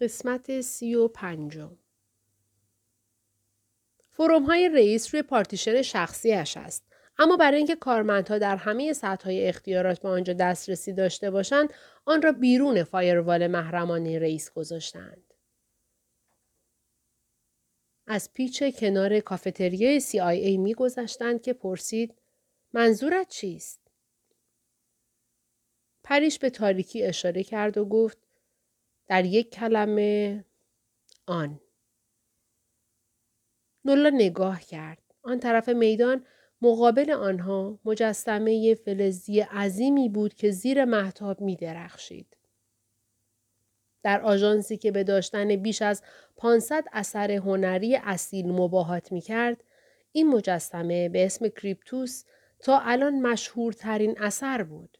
قسمت سی و پنجم فروم های رئیس روی پارتیشن شخصیش است. اما برای اینکه کارمندها در همه سطح های اختیارات به آنجا دسترسی داشته باشند آن را بیرون فایروال محرمانه رئیس گذاشتند. از پیچ کنار کافتریای CIA می گذشتند که پرسید منظورت چیست؟ پریش به تاریکی اشاره کرد و گفت در یک کلمه آن. نولا نگاه کرد. آن طرف میدان مقابل آنها مجسمه فلزی عظیمی بود که زیر محتاب می درخشید. در آژانسی که به داشتن بیش از 500 اثر هنری اصیل مباهات می کرد، این مجسمه به اسم کریپتوس تا الان مشهورترین اثر بود.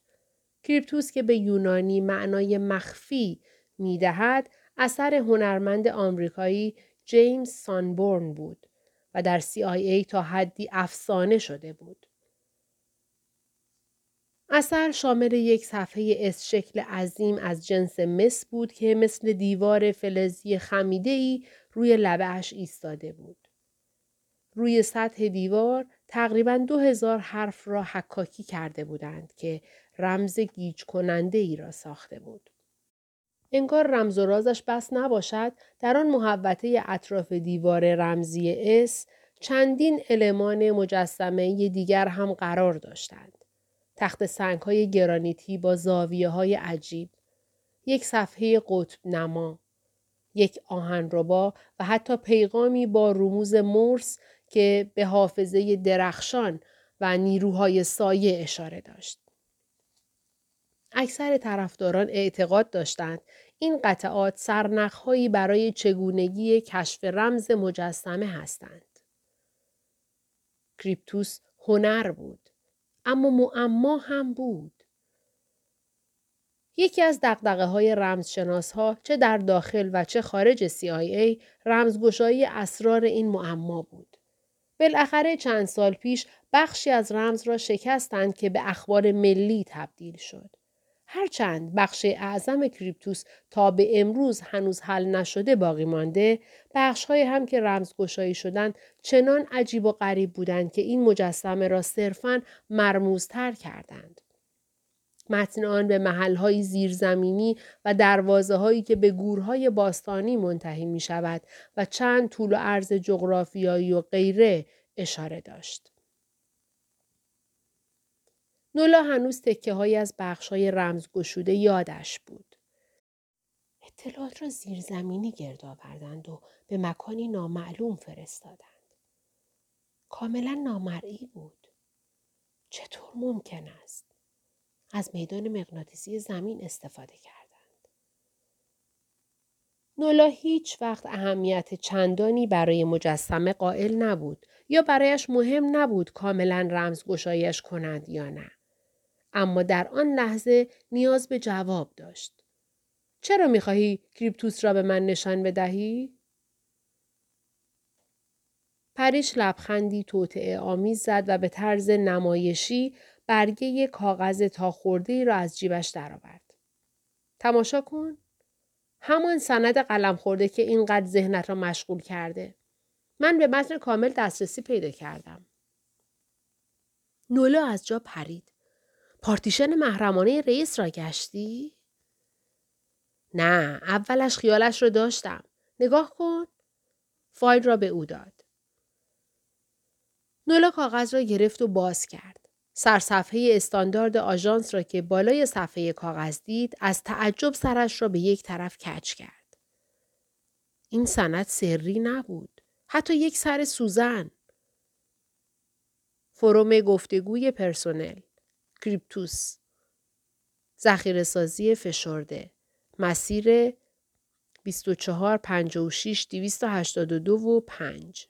کریپتوس که به یونانی معنای مخفی می دهد، اثر هنرمند آمریکایی جیمز سانبورن بود و در CIA تا حدی افسانه شده بود. اثر شامل یک صفحه اس شکل عظیم از جنس مس بود که مثل دیوار فلزی خمیده ای روی لبهش ایستاده بود. روی سطح دیوار تقریبا دو هزار حرف را حکاکی کرده بودند که رمز گیج کننده ای را ساخته بود. انگار رمز و رازش بس نباشد در آن محوطه اطراف دیوار رمزی اس چندین المان مجسمه دیگر هم قرار داشتند. تخت سنگ های گرانیتی با زاویه های عجیب، یک صفحه قطب نما، یک آهنربا و حتی پیغامی با رموز مرس که به حافظه درخشان و نیروهای سایه اشاره داشت. اکثر طرفداران اعتقاد داشتند این قطعات سرنخهایی برای چگونگی کشف رمز مجسمه هستند. کریپتوس هنر بود. اما معما هم بود. یکی از دقدقه های رمزشناس ها چه در داخل و چه خارج CIA رمزگشایی اسرار این معما بود. بالاخره چند سال پیش بخشی از رمز را شکستند که به اخبار ملی تبدیل شد. هرچند بخش اعظم کریپتوس تا به امروز هنوز حل نشده باقی مانده، بخشهایی هم که رمزگشایی شدند چنان عجیب و غریب بودند که این مجسمه را صرفاً مرموزتر کردند. متن آن به محلهای زیرزمینی و دروازه هایی که به گورهای باستانی منتهی می شود و چند طول و عرض جغرافیایی و غیره اشاره داشت. نولا هنوز تکه های از بخش های رمز گشوده یادش بود. اطلاعات را زیرزمینی گرد آوردند و به مکانی نامعلوم فرستادند. کاملا نامرئی بود. چطور ممکن است؟ از میدان مغناطیسی زمین استفاده کردند. نولا هیچ وقت اهمیت چندانی برای مجسمه قائل نبود یا برایش مهم نبود کاملا رمزگشایش کنند یا نه. اما در آن لحظه نیاز به جواب داشت. چرا می‌خواهی کریپتوس را به من نشان بدهی؟ پریش لبخندی توطعه آمیز زد و به طرز نمایشی برگه کاغذ تا خورده را از جیبش درآورد. تماشا کن. همان سند قلم خورده که اینقدر ذهنت را مشغول کرده. من به متن کامل دسترسی پیدا کردم. نولا از جا پرید. پارتیشن محرمانه رئیس را گشتی؟ نه اولش خیالش رو داشتم. نگاه کن. فایل را به او داد. نولا کاغذ را گرفت و باز کرد. سرصفحه استاندارد آژانس را که بالای صفحه کاغذ دید از تعجب سرش را به یک طرف کچ کرد. این سند سری نبود. حتی یک سر سوزن. فروم گفتگوی پرسونل کریپتوس ذخیره سازی فشرده. مسیر 24 56 282 و 5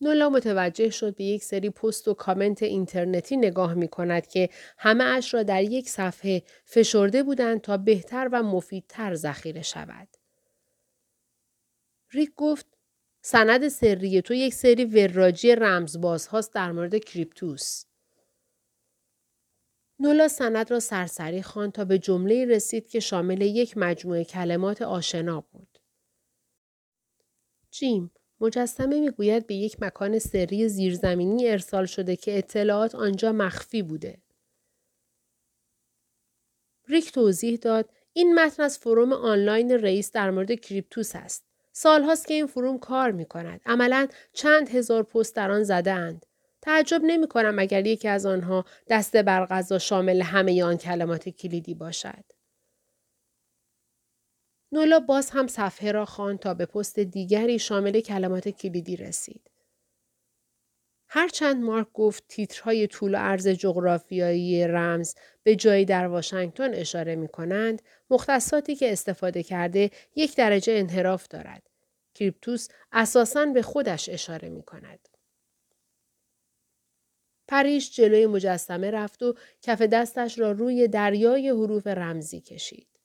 نولا متوجه شد به یک سری پست و کامنت اینترنتی نگاه می کند که همه اش را در یک صفحه فشرده بودند تا بهتر و مفیدتر ذخیره شود. ریک گفت سند سری تو یک سری وراجی رمزباز هاست در مورد کریپتوس. نولا سند را سرسری خواند تا به جمله رسید که شامل یک مجموعه کلمات آشنا بود. جیم مجسمه می‌گوید به یک مکان سری زیرزمینی ارسال شده که اطلاعات آنجا مخفی بوده. ریک توضیح داد این متن از فروم آنلاین رئیس در مورد کریپتوس است. سالهاست که این فروم کار می کند. عملا چند هزار پست در آن زده اند. تعجب نمی کنم اگر یکی از آنها دست برغذا شامل همه آن کلمات کلیدی باشد. نولا باز هم صفحه را خواند تا به پست دیگری شامل کلمات کلیدی رسید. هرچند مارک گفت تیترهای طول و عرض جغرافیایی رمز به جایی در واشنگتن اشاره می کنند، مختصاتی که استفاده کرده یک درجه انحراف دارد. کریپتوس اساساً به خودش اشاره می کند. پریش جلوی مجسمه رفت و کف دستش را روی دریای حروف رمزی کشید.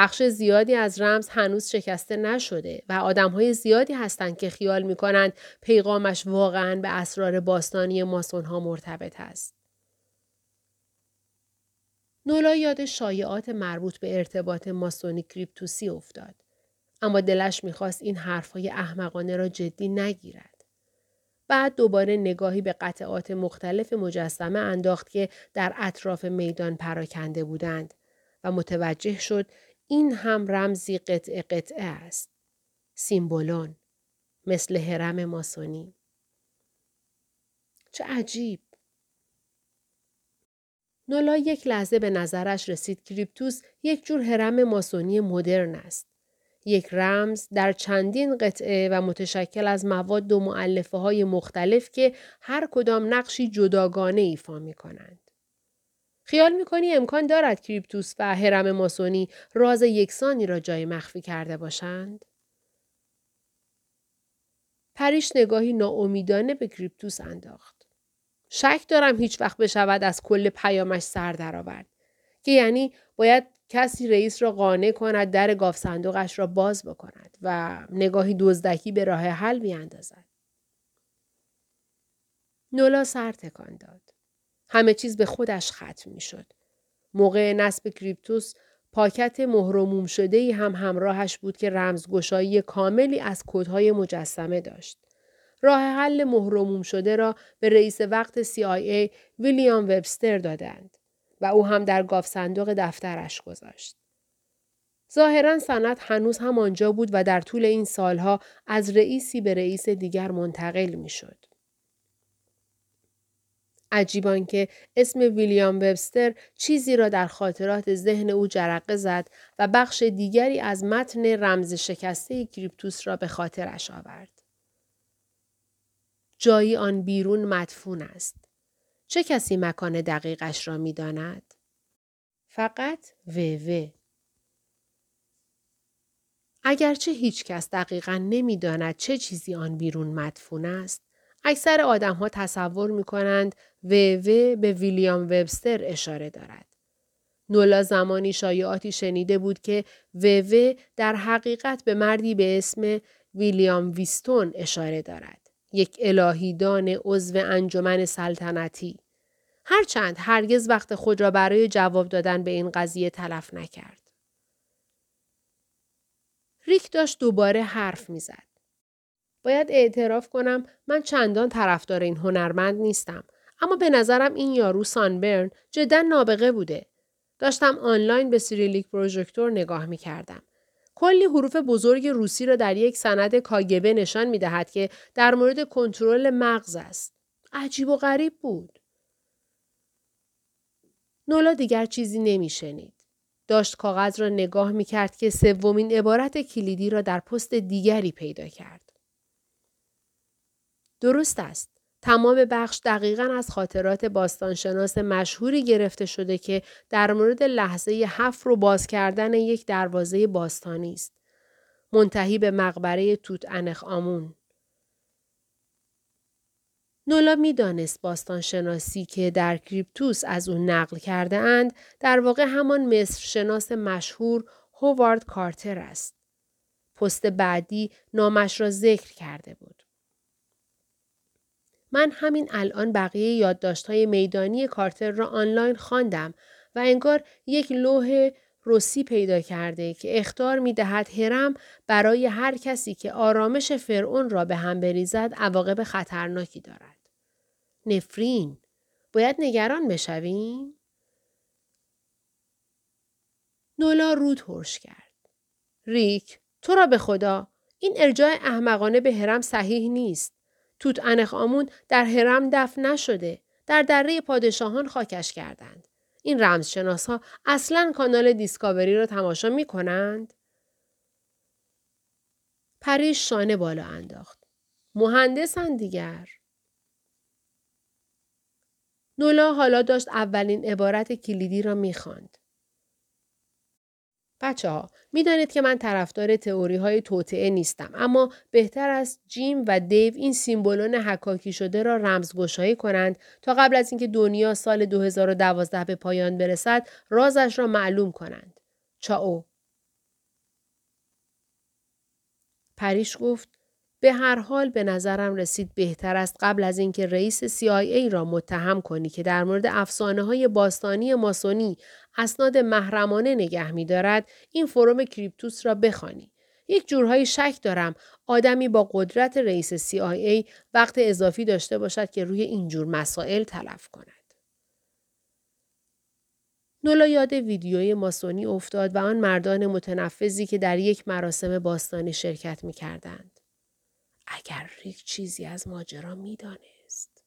بخش زیادی از رمز هنوز شکسته نشده و آدم های زیادی هستند که خیال می کنند پیغامش واقعا به اسرار باستانی ماسون ها مرتبط است. نولا یاد شایعات مربوط به ارتباط ماسونی کریپتوسی افتاد. اما دلش می‌خواست این حرفهای احمقانه را جدی نگیرد. بعد دوباره نگاهی به قطعات مختلف مجسمه انداخت که در اطراف میدان پراکنده بودند و متوجه شد این هم رمزی قطعه قطعه است. سیمبولون مثل هرم ماسونی. چه عجیب. نولا یک لحظه به نظرش رسید کریپتوس یک جور هرم ماسونی مدرن است. یک رمز در چندین قطعه و متشکل از مواد و معلفه های مختلف که هر کدام نقشی جداگانه ایفا می کنند. خیال می‌کنی امکان دارد کریپتوس و هرم ماسونی راز یکسانی را جای مخفی کرده باشند؟ پریش نگاهی ناامیدانه به کریپتوس انداخت. شک دارم هیچ وقت بشود از کل پیامش سر درآورد که یعنی باید کسی رئیس را قانع کند در گاف صندوقش را باز بکند و نگاهی دزدکی به راه حل بیاندازد. نولا سر تکان داد. همه چیز به خودش ختم می شد. موقع نصب کریپتوس پاکت مهرموم شده ای هم همراهش بود که رمزگشایی کاملی از کودهای مجسمه داشت. راه حل مهرموم شده را به رئیس وقت CIA ویلیام وبستر دادند و او هم در گاف صندوق دفترش گذاشت. ظاهرا سند هنوز هم آنجا بود و در طول این سالها از رئیسی به رئیس دیگر منتقل می شد. عجیبان که اسم ویلیام وبستر چیزی را در خاطرات ذهن او جرقه زد و بخش دیگری از متن رمز شکسته کریپتوس را به خاطرش آورد. جایی آن بیرون مدفون است. چه کسی مکان دقیقش را می داند؟ فقط و. اگرچه هیچ کس دقیقا نمی‌داند چه چیزی آن بیرون مدفون است، اکثر آدم ها تصور می کنند و به ویلیام وبستر اشاره دارد. نولا زمانی شایعاتی شنیده بود که و در حقیقت به مردی به اسم ویلیام ویستون اشاره دارد. یک الهی‌دان عضو انجمن سلطنتی. هرچند هرگز وقت خود را برای جواب دادن به این قضیه تلف نکرد. ریک داشت دوباره حرف می‌زد. باید اعتراف کنم من چندان طرفدار این هنرمند نیستم اما به نظرم این یارو سانبرن جدا نابغه بوده داشتم آنلاین به Cyrillic Projector نگاه می کردم. کلی حروف بزرگ روسی را در یک سند کاگبه نشان می دهد که در مورد کنترل مغز است. عجیب و غریب بود. نولا دیگر چیزی نمی شنید. داشت کاغذ را نگاه می کرد که سومین عبارت کلیدی را در پست دیگری پیدا کرد. درست است. تمام بخش دقیقا از خاطرات باستانشناس مشهوری گرفته شده که در مورد لحظه حفر و باز کردن یک دروازه باستانی است. منتهی به مقبره توت انخ آمون. نولا می‌دانست باستانشناسی که در کریپتوس از او نقل کرده اند در واقع همان مصر شناس مشهور هوارد کارتر است. پست بعدی نامش را ذکر کرده بود. من همین الان بقیه یادداشت‌های میدانی کارتر را آنلاین خواندم و انگار یک لوح روسی پیدا کرده که اختار می دهد هرم برای هر کسی که آرامش فرعون را به هم بریزد عواقب خطرناکی دارد. نفرین باید نگران بشویم؟ نولا رو ترش کرد. ریک تو را به خدا این ارجاع احمقانه به هرم صحیح نیست. توت انخ آمون در هرم دفن نشده. در دره پادشاهان خاکش کردند. این رمزشناس ها اصلا کانال دیسکاوری را تماشا می کنند؟ پریش شانه بالا انداخت. مهندسن دیگر. نولا حالا داشت اولین عبارت کلیدی را می‌خواند. بچه ها می دانید که من طرفدار تئوری های توطعه نیستم اما بهتر است جیم و دیو این سیمبولون حکاکی شده را رمزگشایی کنند تا قبل از اینکه دنیا سال 2012 به پایان برسد رازش را معلوم کنند. چاو پریش گفت به هر حال به نظرم رسید بهتر است قبل از اینکه رئیس CIA را متهم کنی که در مورد افسانه های باستانی ماسونی اسناد محرمانه نگه می دارد این فروم کریپتوس را بخوانی. یک جورهایی شک دارم آدمی با قدرت رئیس CIA وقت اضافی داشته باشد که روی این جور مسائل تلف کند. نولا یاد ویدیوی ماسونی افتاد و آن مردان متنفذی که در یک مراسم باستانی شرکت می کردند. اگر ریک چیزی از ماجرا می‌دانست.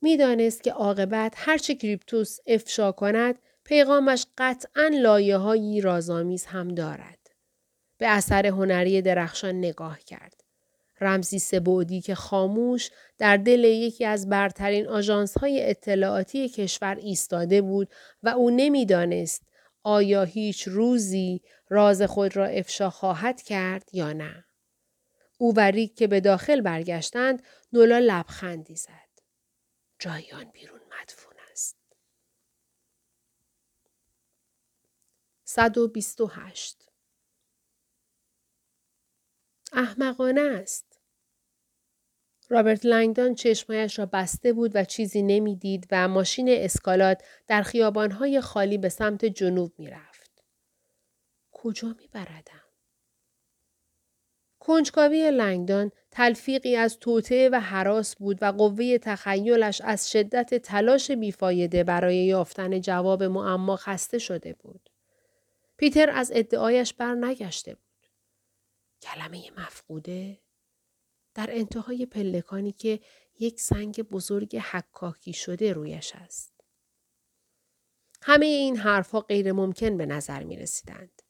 می‌دانست که عاقبت هرچه کریپتوس افشا کند پیغامش قطعا لایه هایی رازآمیز هم دارد. به اثر هنری درخشان نگاه کرد. رمزی سبودی که خاموش در دل یکی از برترین آژانس های اطلاعاتی کشور ایستاده بود و او نمی‌دانست آیا هیچ روزی راز خود را افشا خواهد کرد یا نه؟ او و ریک که به داخل برگشتند نولا لبخندی زد. جایان بیرون مدفون است. 128 احمقانه است. رابرت لنگدان چشمایش را بسته بود و چیزی نمی‌دید و ماشین اسکالات در خیابانهای خالی به سمت جنوب می‌رفت. کجا میبردم؟ کنجکاوی لنگدان تلفیقی از توطعه و حراس بود و قوه تخیلش از شدت تلاش بیفایده برای یافتن جواب معما خسته شده بود. پیتر از ادعایش بر نگشته بود. کلمه مفقوده در انتهای پلکانی که یک سنگ بزرگ حکاکی شده رویش است. همه این حرفها غیر ممکن به نظر می رسیدند.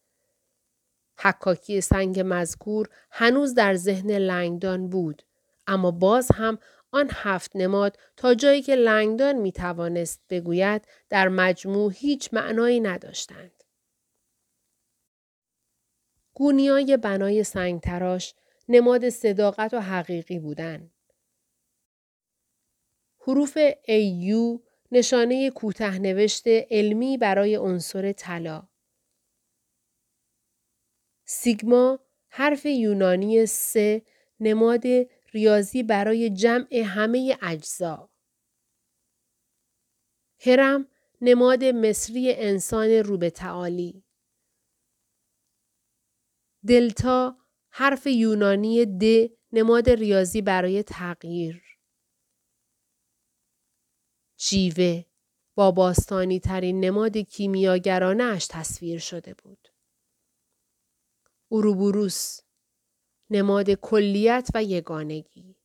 حکاکی سنگ مذکور هنوز در ذهن لنگدان بود اما باز هم آن هفت نماد تا جایی که لنگدان می توانست بگوید در مجموع هیچ معنایی نداشتند. گونیای بنای سنگ تراش نماد صداقت و حقیقی بودن. حروف ایو نشانه کوته نوشت علمی برای عنصر طلا. سیگما حرف یونانی سه نماد ریاضی برای جمع همه اجزا. هرم نماد مصری انسان رو به تعالی. دلتا حرف یونانی د نماد ریاضی برای تغییر. جیوه با باستانی ترین نماد کیمیاگرانه اش تصویر شده بود. اوروبوروس نماد کلیت و یگانگی.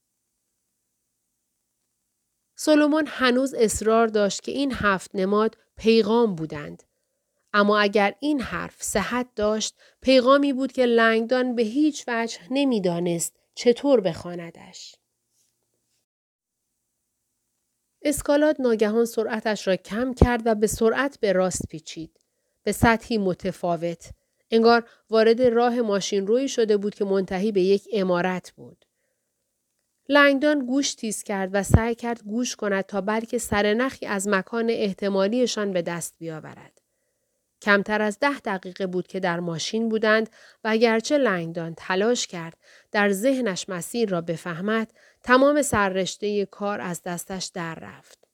سولومون هنوز اصرار داشت که این هفت نماد پیغام بودند اما اگر این حرف صحت داشت پیغامی بود که لنگدان به هیچ وجه نمی‌دانست چطور بخواندش. اسکالات ناگهان سرعتش را کم کرد و به سرعت به راست پیچید. به سطحی متفاوت. انگار وارد راه ماشین روی شده بود که منتهی به یک امارت بود. لنگدان گوش تیز کرد و سعی کرد گوش کند تا بلکه سرنخی از مکان احتمالیشان به دست بیاورد. کمتر از ده دقیقه بود که در ماشین بودند و اگرچه لنگدان تلاش کرد در ذهنش مسیر را بفهمد تمام سررشته کار از دستش در رفت.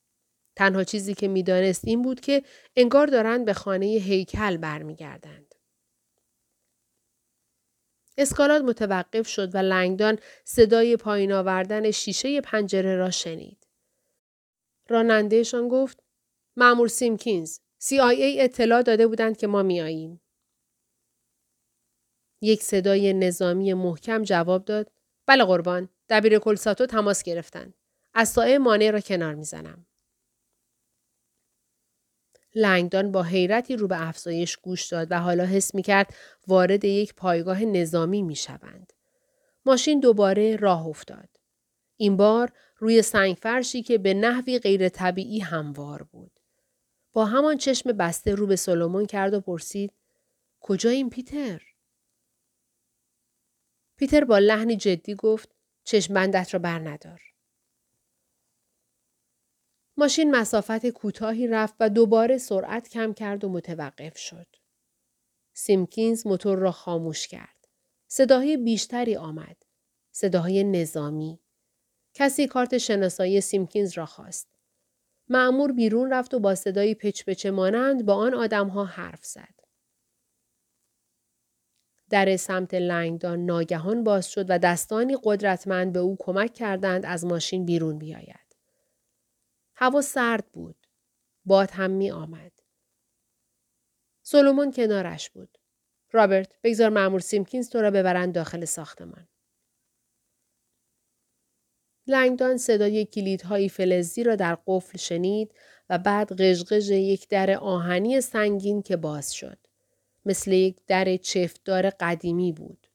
تنها چیزی که می‌دانست این بود که انگار دارند به خانه هیکل برمیگردند. اسکالات متوقف شد و لنگدان صدای پایین آوردن شیشه پنجره را شنید. رانندهشان گفت مامور سیمکینز CIA اطلاع داده بودند که ما میاییم. یک صدای نظامی محکم جواب داد بله قربان دبیر کلساتو تماس گرفتند. از سایه مانع را کنار می‌زنم. لنگدان با حیرتی رو به افزایش گوش داد و حالا حس می کرد وارد یک پایگاه نظامی می شوند. ماشین دوباره راه افتاد. این بار روی سنگ فرشی که به نحوی غیر طبیعی هموار بود. با همان چشم بسته رو به سلومون کرد و پرسید کجا این پیتر؟ پیتر با لحنی جدی گفت چشم بندت را بر ندار. ماشین مسافت کوتاهی رفت و دوباره سرعت کم کرد و متوقف شد. سیمکینز موتور را خاموش کرد. صداهای بیشتری آمد. صداهای نظامی. کسی کارت شناسایی سیمکینز را خواست. معمور بیرون رفت و با صدایی پچ پچ مانند با آن آدمها حرف زد. در سمت لنگدان ناگهان باز شد و دستانی قدرتمند به او کمک کردند از ماشین بیرون بیاید. هوا سرد بود. باد هم می آمد. سولومون کنارش بود. رابرت بگذار معمور سیمکینز تو را ببرند داخل ساختمان. لنگدان صدای کلیدهای فلزی را در قفل شنید و بعد قژقژ یک در آهنی سنگین که باز شد. مثل یک در چفتدار قدیمی بود.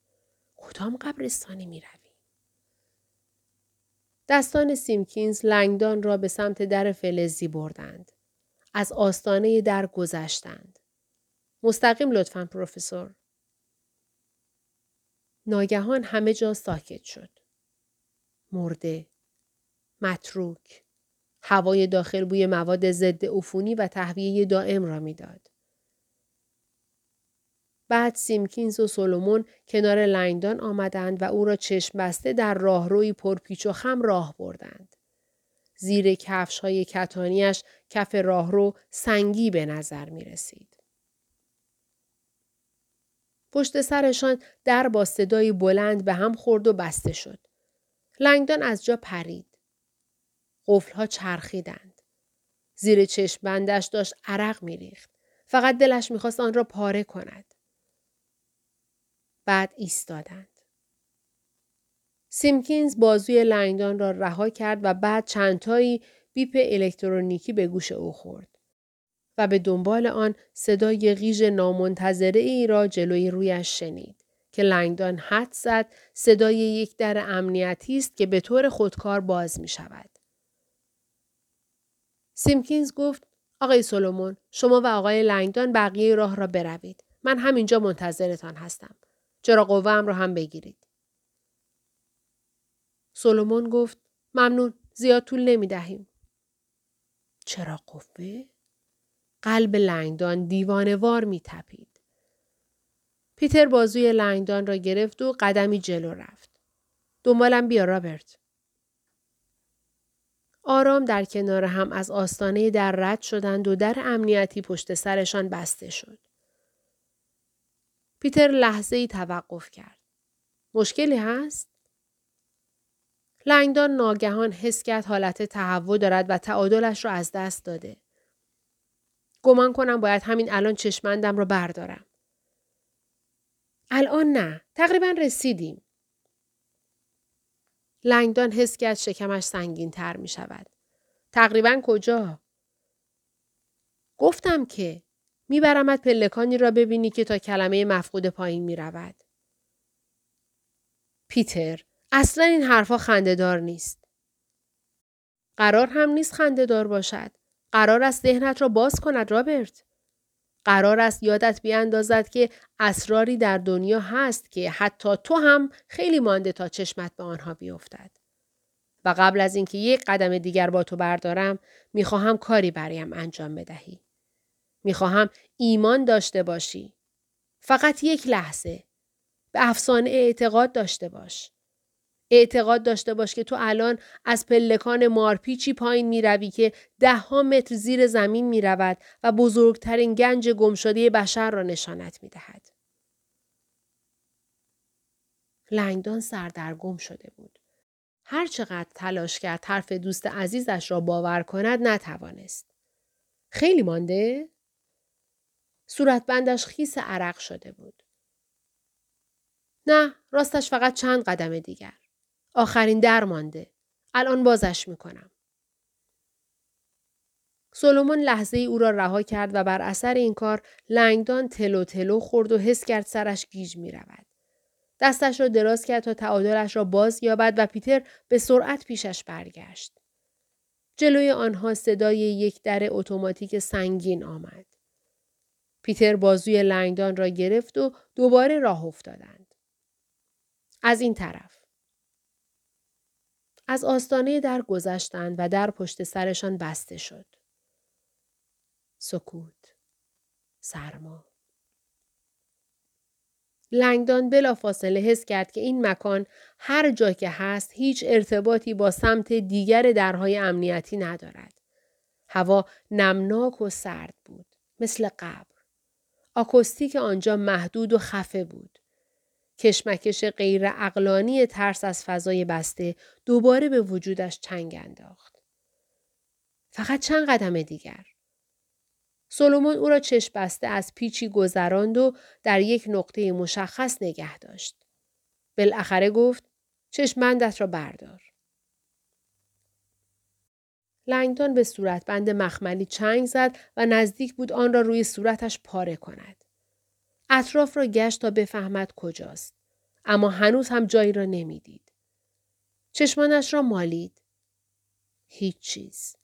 کدام قبرستانی می؟ دستان سیمکینز لنگدان را به سمت در فلزی بردند. از آستانه در گذشتند. مستقیم لطفا پروفسور. ناگهان همه جا ساکت شد. مرده. متروک. هوای داخل بوی مواد ضد عفونی و تهویه دائم را می‌داد. بعد سیمکینز و سولومون کنار لنگدان آمدند و او را چشم بسته در راهروی پرپیچ و خم راه بردند. زیر کفش های کتانیش کف راهرو سنگی به نظر می رسید. پشت سرشان در با صدای بلند به هم خورد و بسته شد. لنگدان از جا پرید. قفلها چرخیدند. زیر چشم بندش داشت عرق میریخت. فقط دلش می‌خواست آن را پاره کند. بعد ایستادند. سیمکینز بازوی لنگدان را رها کرد و بعد چندتایی بیپ الکترونیکی به گوش او خورد. و به دنبال آن صدای غیژ نامنتظره ای را جلوی رویش شنید. که لنگدان حد زد صدای یک در امنیتی است که به طور خودکار باز می شود. سیمکینز گفت آقای سولومون شما و آقای لنگدان بقیه راه را بروید. من همینجا منتظرتان هستم. چرا قوه را هم بگیرید. سولومون گفت ممنون زیاد طول نمی دهیم. چرا قوه؟ قلب لنگدان دیوانوار می تپید. پیتر بازوی لنگدان را گرفت و قدمی جلو رفت. دنبالم بیا رابرت. آرام در کنار هم از آستانه در رد شدند و در امنیتی پشت سرشان بسته شد. پیتر لحظه ای توقف کرد. مشکلی هست؟ لنگدان ناگهان حس کرد حالت تهوع دارد و تعادلش را از دست داده. گمان کنم باید همین الان چشمندم را بردارم. الان نه. تقریبا رسیدیم. لنگدان حس کرد شکمش سنگین تر می شود. تقریبا کجا؟ گفتم که میبرمت پلکانی را ببینی که تا کلمه مفقود پایین می رود. پیتر اصلا این حرفها خندهدار نیست. قرار هم نیست خندهدار باشد. قرار است ذهنت را باز کند رابرت. قرار است یادت بیاندازد که اسراری در دنیا هست که حتی تو هم خیلی مانده تا چشمت به آنها بیفتد. و قبل از اینکه یک قدم دیگر با تو بردارم می‌خواهم کاری برایم انجام بدهی. می‌خواهم ایمان داشته باشی. فقط یک لحظه. به افسانه اعتقاد داشته باش. اعتقاد داشته باش که تو الان از پلکان مارپیچی پایین می روی که ده ها متر زیر زمین می رود و بزرگترین گنج گمشده بشر را نشانت می دهد. لنگدان سردرگم شده بود. هر چقدر تلاش کرد حرف دوست عزیزش را باور کند نتوانست. خیلی مانده؟ صورتبندش خیس عرق شده بود. نه راستش فقط چند قدم دیگر. آخرین در مانده. الان بازش می‌کنم. سولومون لحظه ای او را رها کرد و بر اثر این کار لنگدان تلو تلو خورد و حس کرد سرش گیج می رود. دستش را دراز کرد تا تعادلش را باز یابد و پیتر به سرعت پیشش برگشت. جلوی آنها صدای یک در اتوماتیک سنگین آمد. پیتر بازوی لنگدان را گرفت و دوباره راه افتادند. از این طرف. از آستانه در گذشتند و در پشت سرشان بسته شد. سکوت. سرما. لنگدان بلا فاصله حس کرد که این مکان هر جا که هست هیچ ارتباطی با سمت دیگر درهای امنیتی ندارد. هوا نمناک و سرد بود. مثل قبر. آکوستیک آنجا محدود و خفه بود. کشمکش غیر اقلانی ترس از فضای بسته دوباره به وجودش چنگ انداخت. فقط چند قدم دیگر. سولومون او را چشم بسته از پیچی گذراند و در یک نقطه مشخص نگه داشت. بالاخره گفت چشمندت را بردار. لنگدان به صورتبند مخملی چنگ زد و نزدیک بود آن را روی صورتش پاره کند. اطراف را گشت تا بفهمد کجاست. اما هنوز هم جایی را نمی‌دید. چشمانش را مالید. هیچ چیز.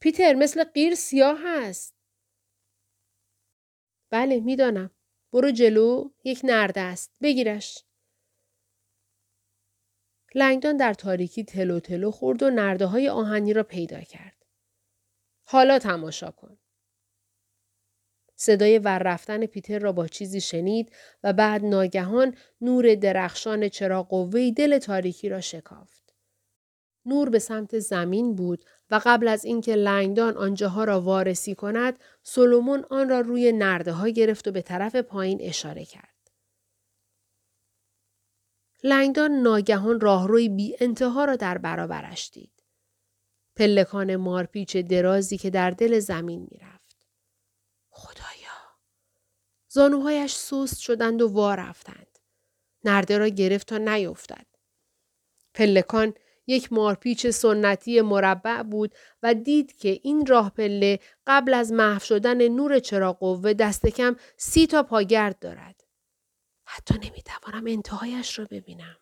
پیتر مثل قیر سیاه است. بله می‌دانم. برو جلو یک نرده است. بگیرش. لنگدان در تاریکی تلو تلو خورد و نرده های آهنی را پیدا کرد. حالا تماشا کن. صدای ور رفتن پیتر را با چیزی شنید و بعد ناگهان نور درخشان چراغ قوه‌ای دل تاریکی را شکافت. نور به سمت زمین بود و قبل از اینکه لنگدان آنجاها را وارسی کند سولومون آن را روی نرده ها گرفت و به طرف پایین اشاره کرد. لنگدان ناگهان راهروی بی انتها را در برابرش دید. پلکان مارپیچ درازی که در دل زمین می‌رفت. خدایا! زانوهایش سست شدند و وا رفتند. نرده را گرفت تا نیفتد. پلکان یک مارپیچ سنتی مربع بود و دید که این راه پله قبل از محو شدن نور چراغ قوه دست کم سی تا پاگرد دارد. حتی نمی‌توانم انتهایش را ببینم.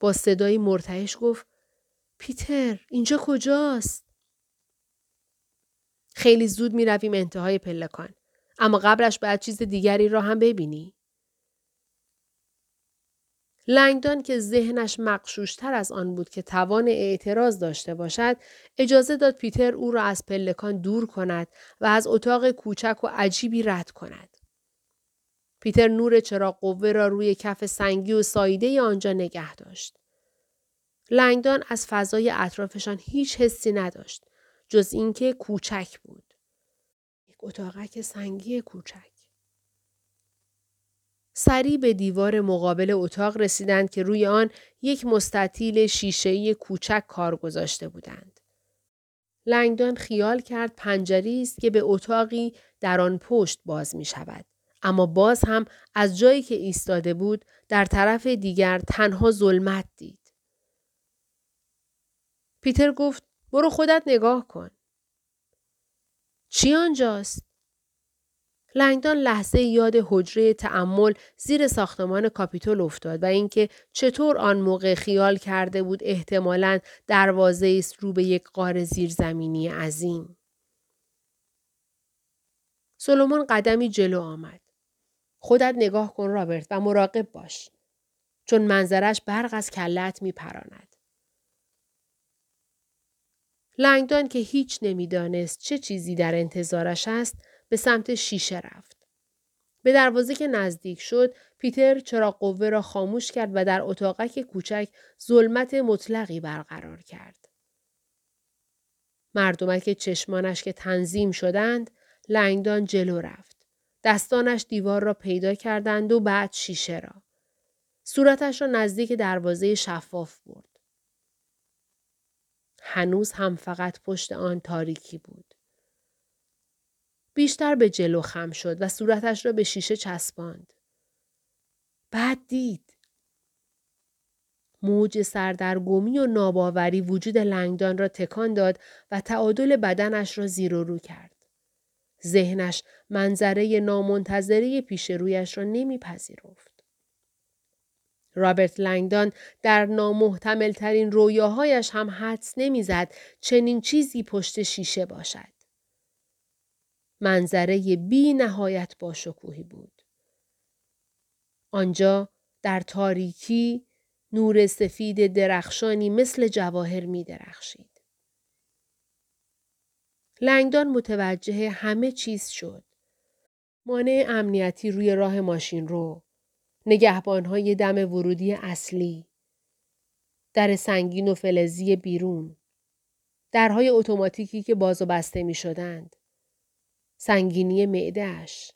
با صدایی مرتعش گفت پیتر اینجا کجاست؟ خیلی زود می رویم انتهای پلکان. اما قبلش باید چیز دیگری را هم ببینی. لنگدان که ذهنش مقشوشتر از آن بود که توان اعتراض داشته باشد اجازه داد پیتر او را از پلکان دور کند و از اتاق کوچک و عجیبی رد کند. پیتر نور چراغ قوه را روی کف سنگی و سایده آنجا نگه داشت. لنگدان از فضای اطرافشان هیچ حسی نداشت جز اینکه کوچک بود. یک اتاقک سنگی کوچک. سری به دیوار مقابل اتاق رسیدند که روی آن یک مستطیل شیشه‌ای کوچک کار گذاشته بودند. لنگدان خیال کرد پنجری است که به اتاقی در آن پشت باز می شود. اما باز هم از جایی که ایستاده بود در طرف دیگر تنها ظلمت دید. پیتر گفت برو خودت نگاه کن. چی آنجاست؟ لنگدان لحظه یاد حجره تعمل زیر ساختمان کاپیتول افتاد و اینکه چطور آن موقع خیال کرده بود احتمالاً دروازه است رو به یک قار زیرزمینی عظیم. سلومون قدمی جلو آمد. خودت نگاه کن رابرت و مراقب باش. چون منظرش برق از کلت می پراند. لنگدان که هیچ نمی‌دانست چه چیزی در انتظارش است به سمت شیشه رفت. به دروازه که نزدیک شد پیتر چراغ قوه را خاموش کرد و در اتاقک کوچک ظلمت مطلقی برقرار کرد. مردمک چشمانش که تنظیم شدند لنگدان جلو رفت. دستانش دیوار را پیدا کردند و بعد شیشه را. صورتش را نزدیک دروازه شفاف برد. هنوز هم فقط پشت آن تاریکی بود. بیشتر به جلو خم شد و صورتش را به شیشه چسباند. بعد دید. موج سردرگمی و ناباوری وجود لنگدان را تکان داد و تعادل بدنش را زیر و رو کرد. ذهنش منظره نامنتظره پیش رویش را نمیپذیرفت. رابرت لنگدان در نامحتمل ترین رویاهایش هم حدس نمی‌زد چنین چیزی پشت شیشه باشد. منظره بی نهایت با شکوهی بود. آنجا در تاریکی نور سفید درخشانی مثل جواهر می درخشید. لنگدان متوجه همه چیز شد. مانع امنیتی روی راه ماشین رو. نگهبانهای دم ورودی اصلی. در سنگین و فلزی بیرون. درهای اتوماتیکی که باز و بسته می شدند. سنگینی معدهش.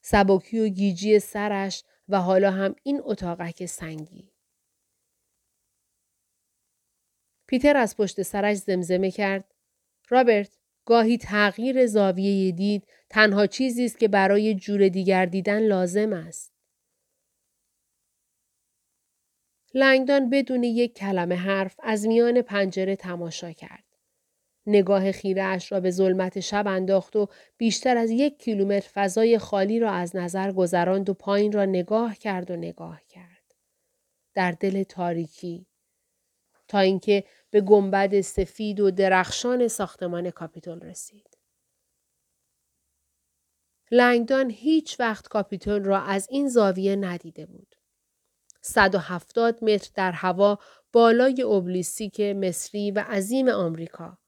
سبکی و گیجی سرش و حالا هم این اتاقک سنگی. پیتر از پشت سرش زمزمه کرد. رابرت، گاهی تغییر زاویه دید تنها چیزی است که برای جور دیگر دیدن لازم است. لنگدان بدون یک کلمه حرف از میان پنجره تماشا کرد. نگاه خیره اش را به ظلمت شب انداخت و بیشتر از یک کیلومتر فضای خالی را از نظر گذراند و پایین را نگاه کرد و نگاه کرد. در دل تاریکی تا اینکه به گنبد سفید و درخشان ساختمان کاپیتول رسید. لنگدان هیچ وقت کاپیتول را از این زاویه ندیده بود. 170 متر در هوا بالای اوبلیسیک مصری و عظیم آمریکا.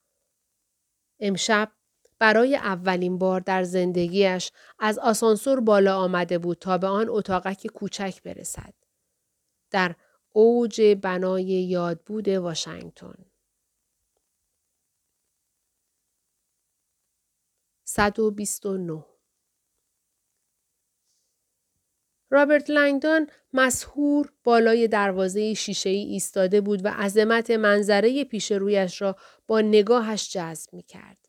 امشب برای اولین بار در زندگیش از آسانسور بالا آمده بود تا به آن اتاقک کوچک برسد. در اوج بنای یادبود واشنگتن. 129 رابرت لنگدان مسهور بالای دروازه شیشه ای ایستاده بود و عظمت منظره پیش رویش را با نگاهش جذب می کرد.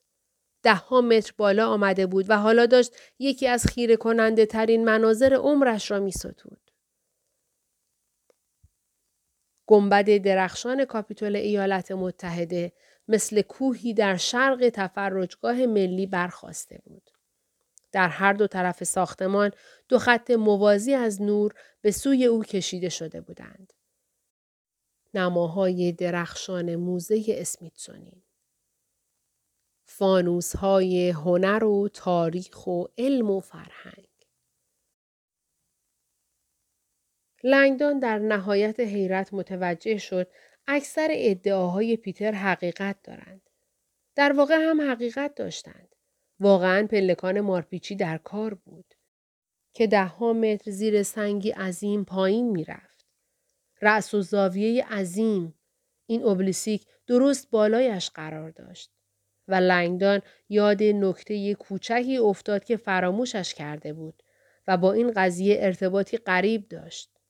ده ها متر بالا آمده بود و حالا داشت یکی از خیره کننده ترین مناظر عمرش را می ستود. گنبد درخشان کاپیتول ایالات متحده مثل کوهی در شرق تفرجگاه ملی برخواسته بود. در هر دو طرف ساختمان دو خط موازی از نور به سوی او کشیده شده بودند. نماهای درخشان موزه اسمیتسونی فانوس های هنر و تاریخ و علم و فرهنگ لنگدان در نهایت حیرت متوجه شد اکثر ادعاهای پیتر حقیقت دارند. در واقع هم حقیقت داشتند. واقعا پلکان مارپیچی در کار بود. که ده ها متر زیر سنگی عظیم پایین می‌رفت. رأس و زاویه عظیم این اوبلیسیک درست بالایش قرار داشت. و لنگدان یاد نکته کوچکی افتاد که فراموشش کرده بود و با این قضیه ارتباطی غریب داشت.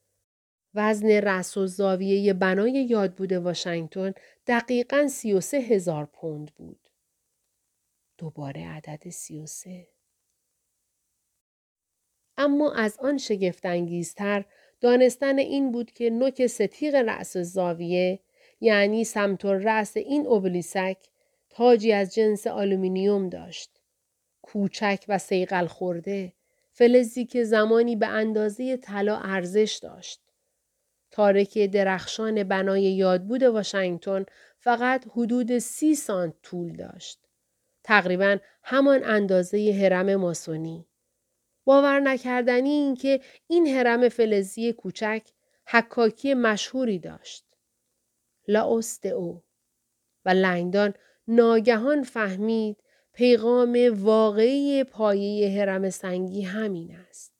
وزن رس و زاویه بنای یادبود واشنگتن دقیقا 33 هزار پوند بود. دوباره عدد 33. اما از آن شگفتانگیزتر دانستن این بود که نوک ستیغ رأس زاویه یعنی سمت‌الرأس این اوبلیسک تاجی از جنس آلومینیوم داشت. کوچک و صیقل خورده. فلزی که زمانی به اندازه طلا ارزش داشت. تارک درخشان بنای یادبود واشنگتن فقط حدود سی سانت طول داشت. تقریبا همان اندازه حرم ماسونی. باور نکردنی این که این حرم فلزی کوچک حکاکی مشهوری داشت. لاوست او و لنگدان ناگهان فهمید پیغام واقعی پایه هرم سنگی همین است.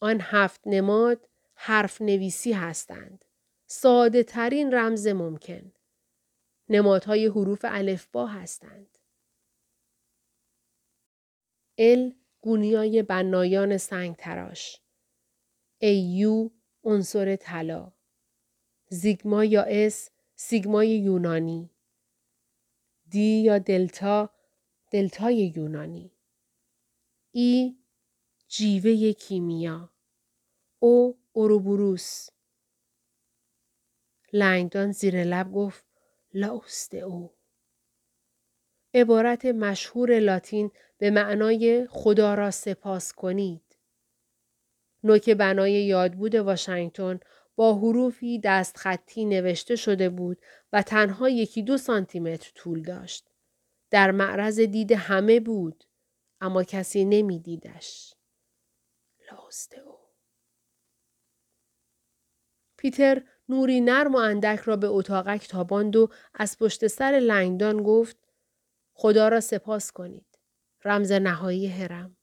آن هفت نماد حرف نویسی هستند. ساده ترین رمز ممکن. نمادهای حروف الفبا هستند. L گونیای بنایان سنگ تراش. AU عنصر طلا. زیگما یا S سیگمای یونانی. D یا دلتا دلتای یونانی. E جیوه کیمیا. او اوروبروس. لنگدان زیر لب گفت لاوست او. عبارت مشهور لاتین به معنای خدا را سپاس کنید. نوک بنای یادبود واشنگتن با حروفی دست خطی نوشته شده بود و تنها یکی دو سانتیمتر طول داشت. در معرض دید همه بود اما کسی نمیدیدش. لاست او. پیتر نوری نرم و اندک را به اتاقک تاباند و از پشت سر لنگدان گفت خدا را سپاس کنید. رمز نهایی هرم.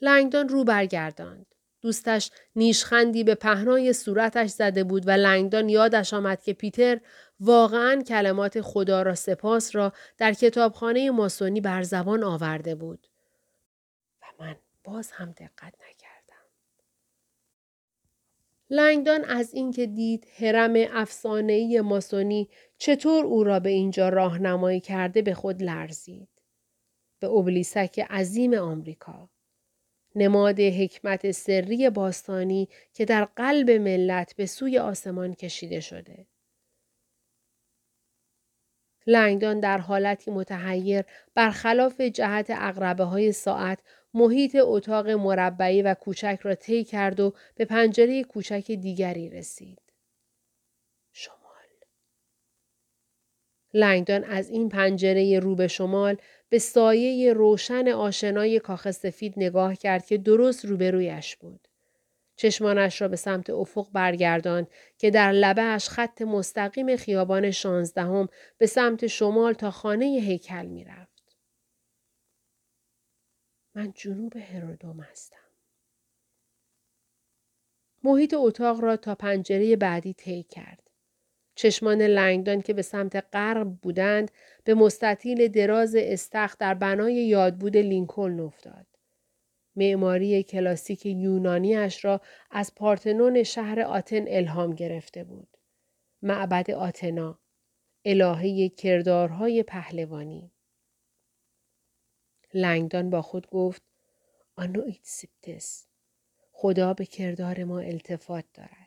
لنگدان رو برگرداند. دوستش نیشخندی به پهنای صورتش زده بود و لنگدان یادش آمد که پیتر واقعا کلمات خدا را سپاس را در کتابخانه ماسونی بر زبان آورده بود. و من باز هم دقت نکردم. لنگدان از اینکه دید هرم افسانه‌ای ماسونی چطور او را به اینجا راهنمایی کرده به خود لرزید. به ابلیسک عظیم آمریکا. نماد حکمت سری باستانی که در قلب ملت به سوی آسمان کشیده شده. لنگدان در حالتی متحیر برخلاف جهت اقربه های ساعت محیط اتاق مربعی و کوچک را طی کرد و به پنجره کوچک دیگری رسید. شمال. لنگدان از این پنجره رو به شمال به سایه روشن آشنای کاخ سفید نگاه کرد که درست روبرویش بود. چشمانش را به سمت افق برگرداند که در لبهش خط مستقیم خیابان شانزدهم به سمت شمال تا خانه هیکل می‌رفت. من جنوب هرودوم هستم. محیط اتاق را تا پنجره بعدی طی کرد. چشمان لنگدان که به سمت غرب بودند به مستطیل دراز استخ در بنای یادبود لینکلن افتاد. معماری کلاسیک یونانیش را از پارتنون شهر آتن الهام گرفته بود. معبد آتنا، الهه کردارهای پهلوانی. لنگدان با خود گفت آنویت سیپتس خدا به کردار ما التفات دارد.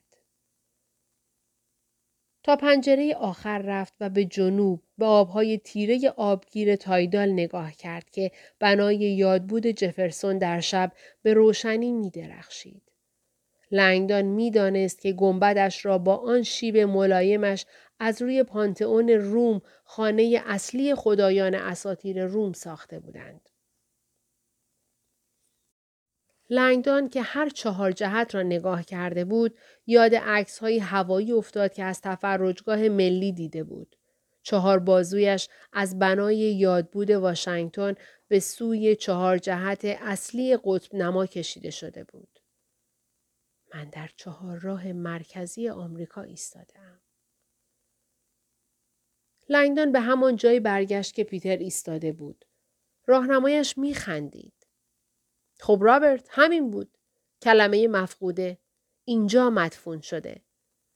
تا پنجره آخر رفت و به جنوب به آبهای تیره آبگیر تایدال نگاه کرد که بنای یادبود جفرسون در شب به روشنی می درخشید. لنگدان می‌دانست که گنبدش را با آن شیب ملایمش از روی پانتئون روم خانه اصلی خدایان اساتیر روم ساخته بودند. لنگدان که هر چهار جهت را نگاه کرده بود یاد عکس های هوایی افتاد که از تفرجگاه ملی دیده بود. چهار بازویش از بنای یادبود واشنگتن به سوی چهار جهت اصلی قطب نما کشیده شده بود. من در چهار راه مرکزی آمریکا ایستادم. لنگدان به همان جایی برگشت که پیتر ایستاده بود. راهنمایش میخندید. خب رابرت همین بود. کلمه مفقوده. اینجا مدفون شده.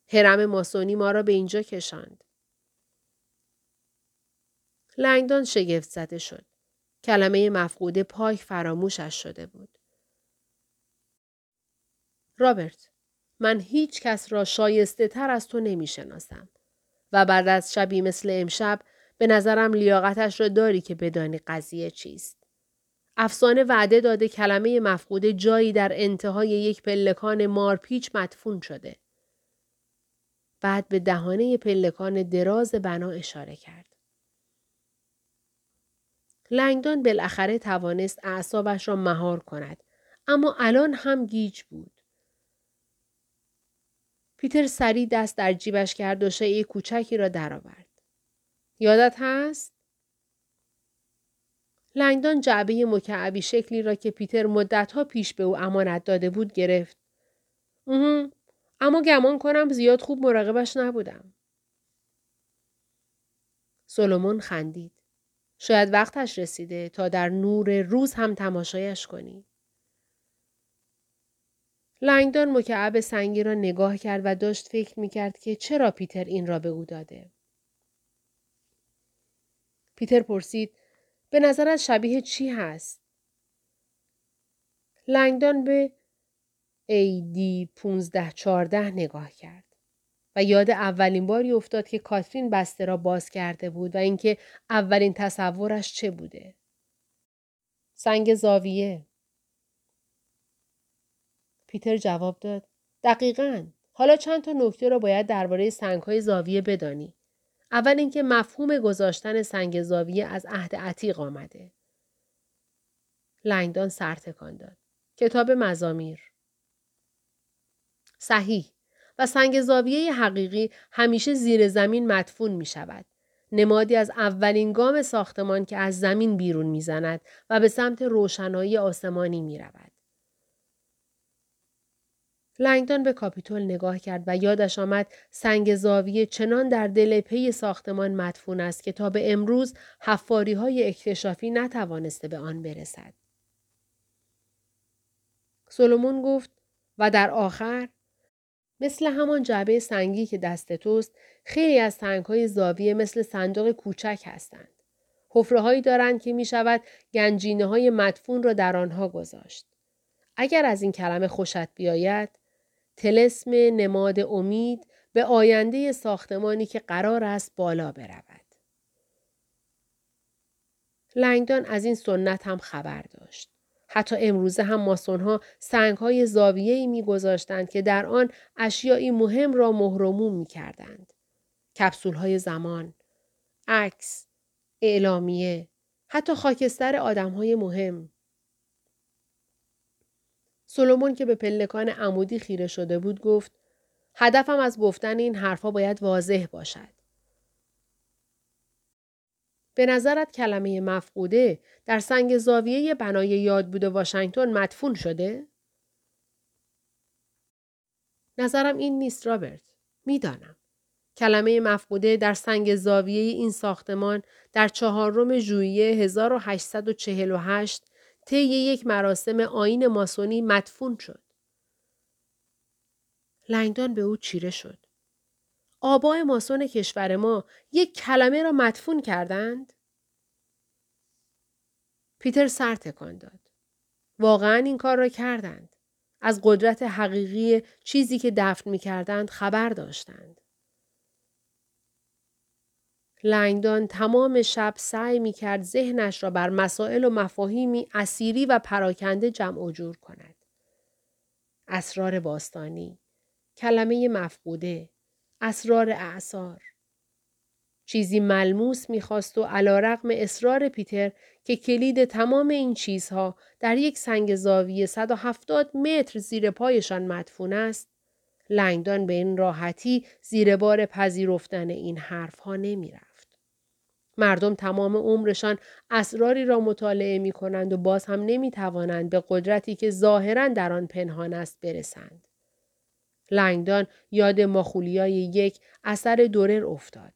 هرم ماسونی ما را به اینجا کشاند. لنگدان شگفت زده شد. کلمه مفقوده پاک فراموشش شده بود. رابرت، من هیچ کس را شایسته تر از تو نمی شناسم. و بعد از شبی مثل امشب به نظرم لیاقتش را داری که بدانی قضیه چیست. افسانه وعده داده کلمه مفقوده جایی در انتهای یک پلکان مارپیچ مدفون شده. بعد به دهانه پلکان دراز بنا اشاره کرد. لنگدان بالاخره توانست اعصابش را مهار کند اما الان هم گیج بود. پیتر سری دست در جیبش کرد و شیء کوچکی را درآورد. یادت هست؟ لنگدان جعبه مکعبی شکلی را که پیتر مدتها پیش به او امانت داده بود گرفت. اما گمان کنم زیاد خوب مراقبش نبودم. سولومون خندید. شاید وقتش رسیده تا در نور روز هم تماشایش کنی. لنگدان مکعب سنگی را نگاه کرد و داشت فکر می کرد که چرا پیتر این را به او داده. پیتر پرسید به نظرت شبیه چی هست؟ لنگدان به AD 1514 نگاه کرد و یاد اولین باری افتاد که کاترین بسته را باز کرده بود و اینکه اولین تصورش چه بوده. سنگ زاویه پیتر جواب داد دقیقا حالا چند تا نکته را باید درباره سنگهای زاویه بدانی اول اینکه مفهوم گذاشتن سنگ زاویه از عهد عتیق آمده لنگدان سر تکان داد کتاب مزامیر صحیح و سنگ زاویه حقیقی همیشه زیر زمین مدفون می شود. نمادی از اولین گام ساختمان که از زمین بیرون می‌زند و به سمت روشنایی آسمانی می رود. لنگدان به کاپیتول نگاه کرد و یادش آمد سنگ زاویه چنان در دل پی ساختمان مدفون است که تا به امروز حفاری های اکتشافی نتوانسته به آن برسد. سولومون گفت و در آخر مثل همان جعبه سنگی که دست توست خیلی از سنگ های زاویه مثل صندوق کوچک هستند. حفره هایی دارند که می شود گنجینه های مدفون را در آنها گذاشت. اگر از این کلمه خوشت بیاید تلسم نماد امید به آینده ساختمانی که قرار است بالا برود. لنگدان از این سنت هم خبر داشت. حتی امروزه هم ماسونها سنگ های زاویه‌ای میگذاشتند که در آن اشیایی مهم را مهرموم می کردند. کپسول های زمان، عکس، اعلامیه، حتی خاکستر آدم های مهم. سلومون که به پلکان عمودی خیره شده بود گفت هدفم از گفتن این حرفها باید واضح باشد. به نظرت کلمه مفقوده در سنگ زاویه بنای یاد بوده واشنگتن مدفون شده؟ نظرم این نیست رابرت. می‌دانم. کلمه مفقوده در سنگ زاویه این ساختمان در چهارم ژوئیه 1848 طی یک مراسم آین ماسونی مدفون شد. لنگدان به او چیره شد. آبای ماسون کشور ما یک کلمه را مدفون کردند؟ پیتر سر تکان داد. واقعا این کار را کردند. از قدرت حقیقی چیزی که دفن می کردند خبر داشتند. لنگدان تمام شب سعی می کرد ذهنش را بر مسائل و مفاهیمی اسیری و پراکنده جمع و جور کند. اسرار باستانی، کلمه مفقوده، اسرار اعثار. چیزی ملموس می‌خواست و علا رقم اصرار پیتر که کلید تمام این چیزها در یک سنگ زاویه 170 متر زیر پایشان مدفون است، لنگدان به این راحتی زیر بار پذیرفتن این حرفها نمی رفت. مردم تمام عمرشان اسراری را مطالعه می کنند و باز هم نمی توانند به قدرتی که ظاهرا در آن پنهان است برسند. لنگدان یاد ماخولیای یک اثر دورر افتاد.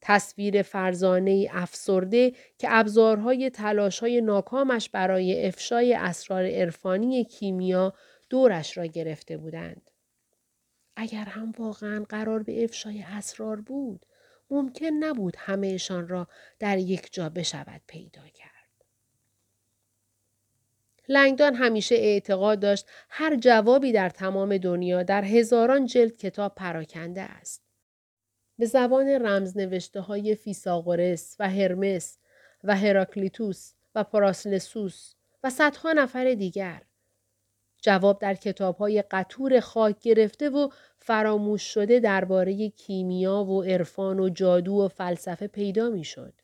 تصویر فرزانه ای افسرده که ابزارهای تلاشهای ناکامش برای افشای اسرار عرفانی کیمیا دورش را گرفته بودند. اگر هم واقعا قرار به افشای اسرار بود، ممکن نبود همهشان را در یک جا بشود پیدا کرد. لنگدان همیشه اعتقاد داشت هر جوابی در تمام دنیا در هزاران جلد کتاب پراکنده است. به زبان رمزنوشته های فیساغورس و هرمس و هراکلیتوس و پراسلسوس و صدها نفر دیگر. جواب در کتاب های قطور خاک گرفته و فراموش شده درباره کیمیا و عرفان و جادو و فلسفه پیدا می شد.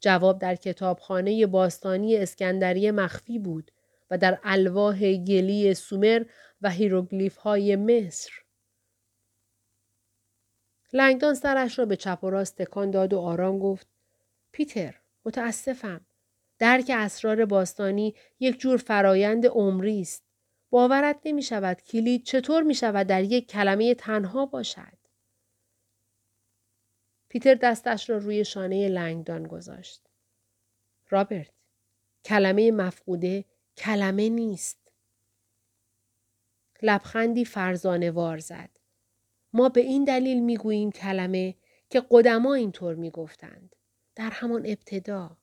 جواب در کتابخانه باستانی اسکندریه مخفی بود و در الواح گلی سومر و هیروگلیف های مصر. لنگدان سرش را به چپ و راست تکان داد و آرام گفت پیتر متاسفم درک اسرار باستانی یک جور فرایند عمری است باورت نمی شود کلید چطور می شود در یک کلمه تنها باشد. پیتر دستش را روی شانه لنگدان گذاشت. رابرت کلمه مفقوده کلمه نیست. لبخندی فرزانه وار زد. ما به این دلیل می‌گوییم کلمه که قدما اینطور می‌گفتند. در همان ابتدا.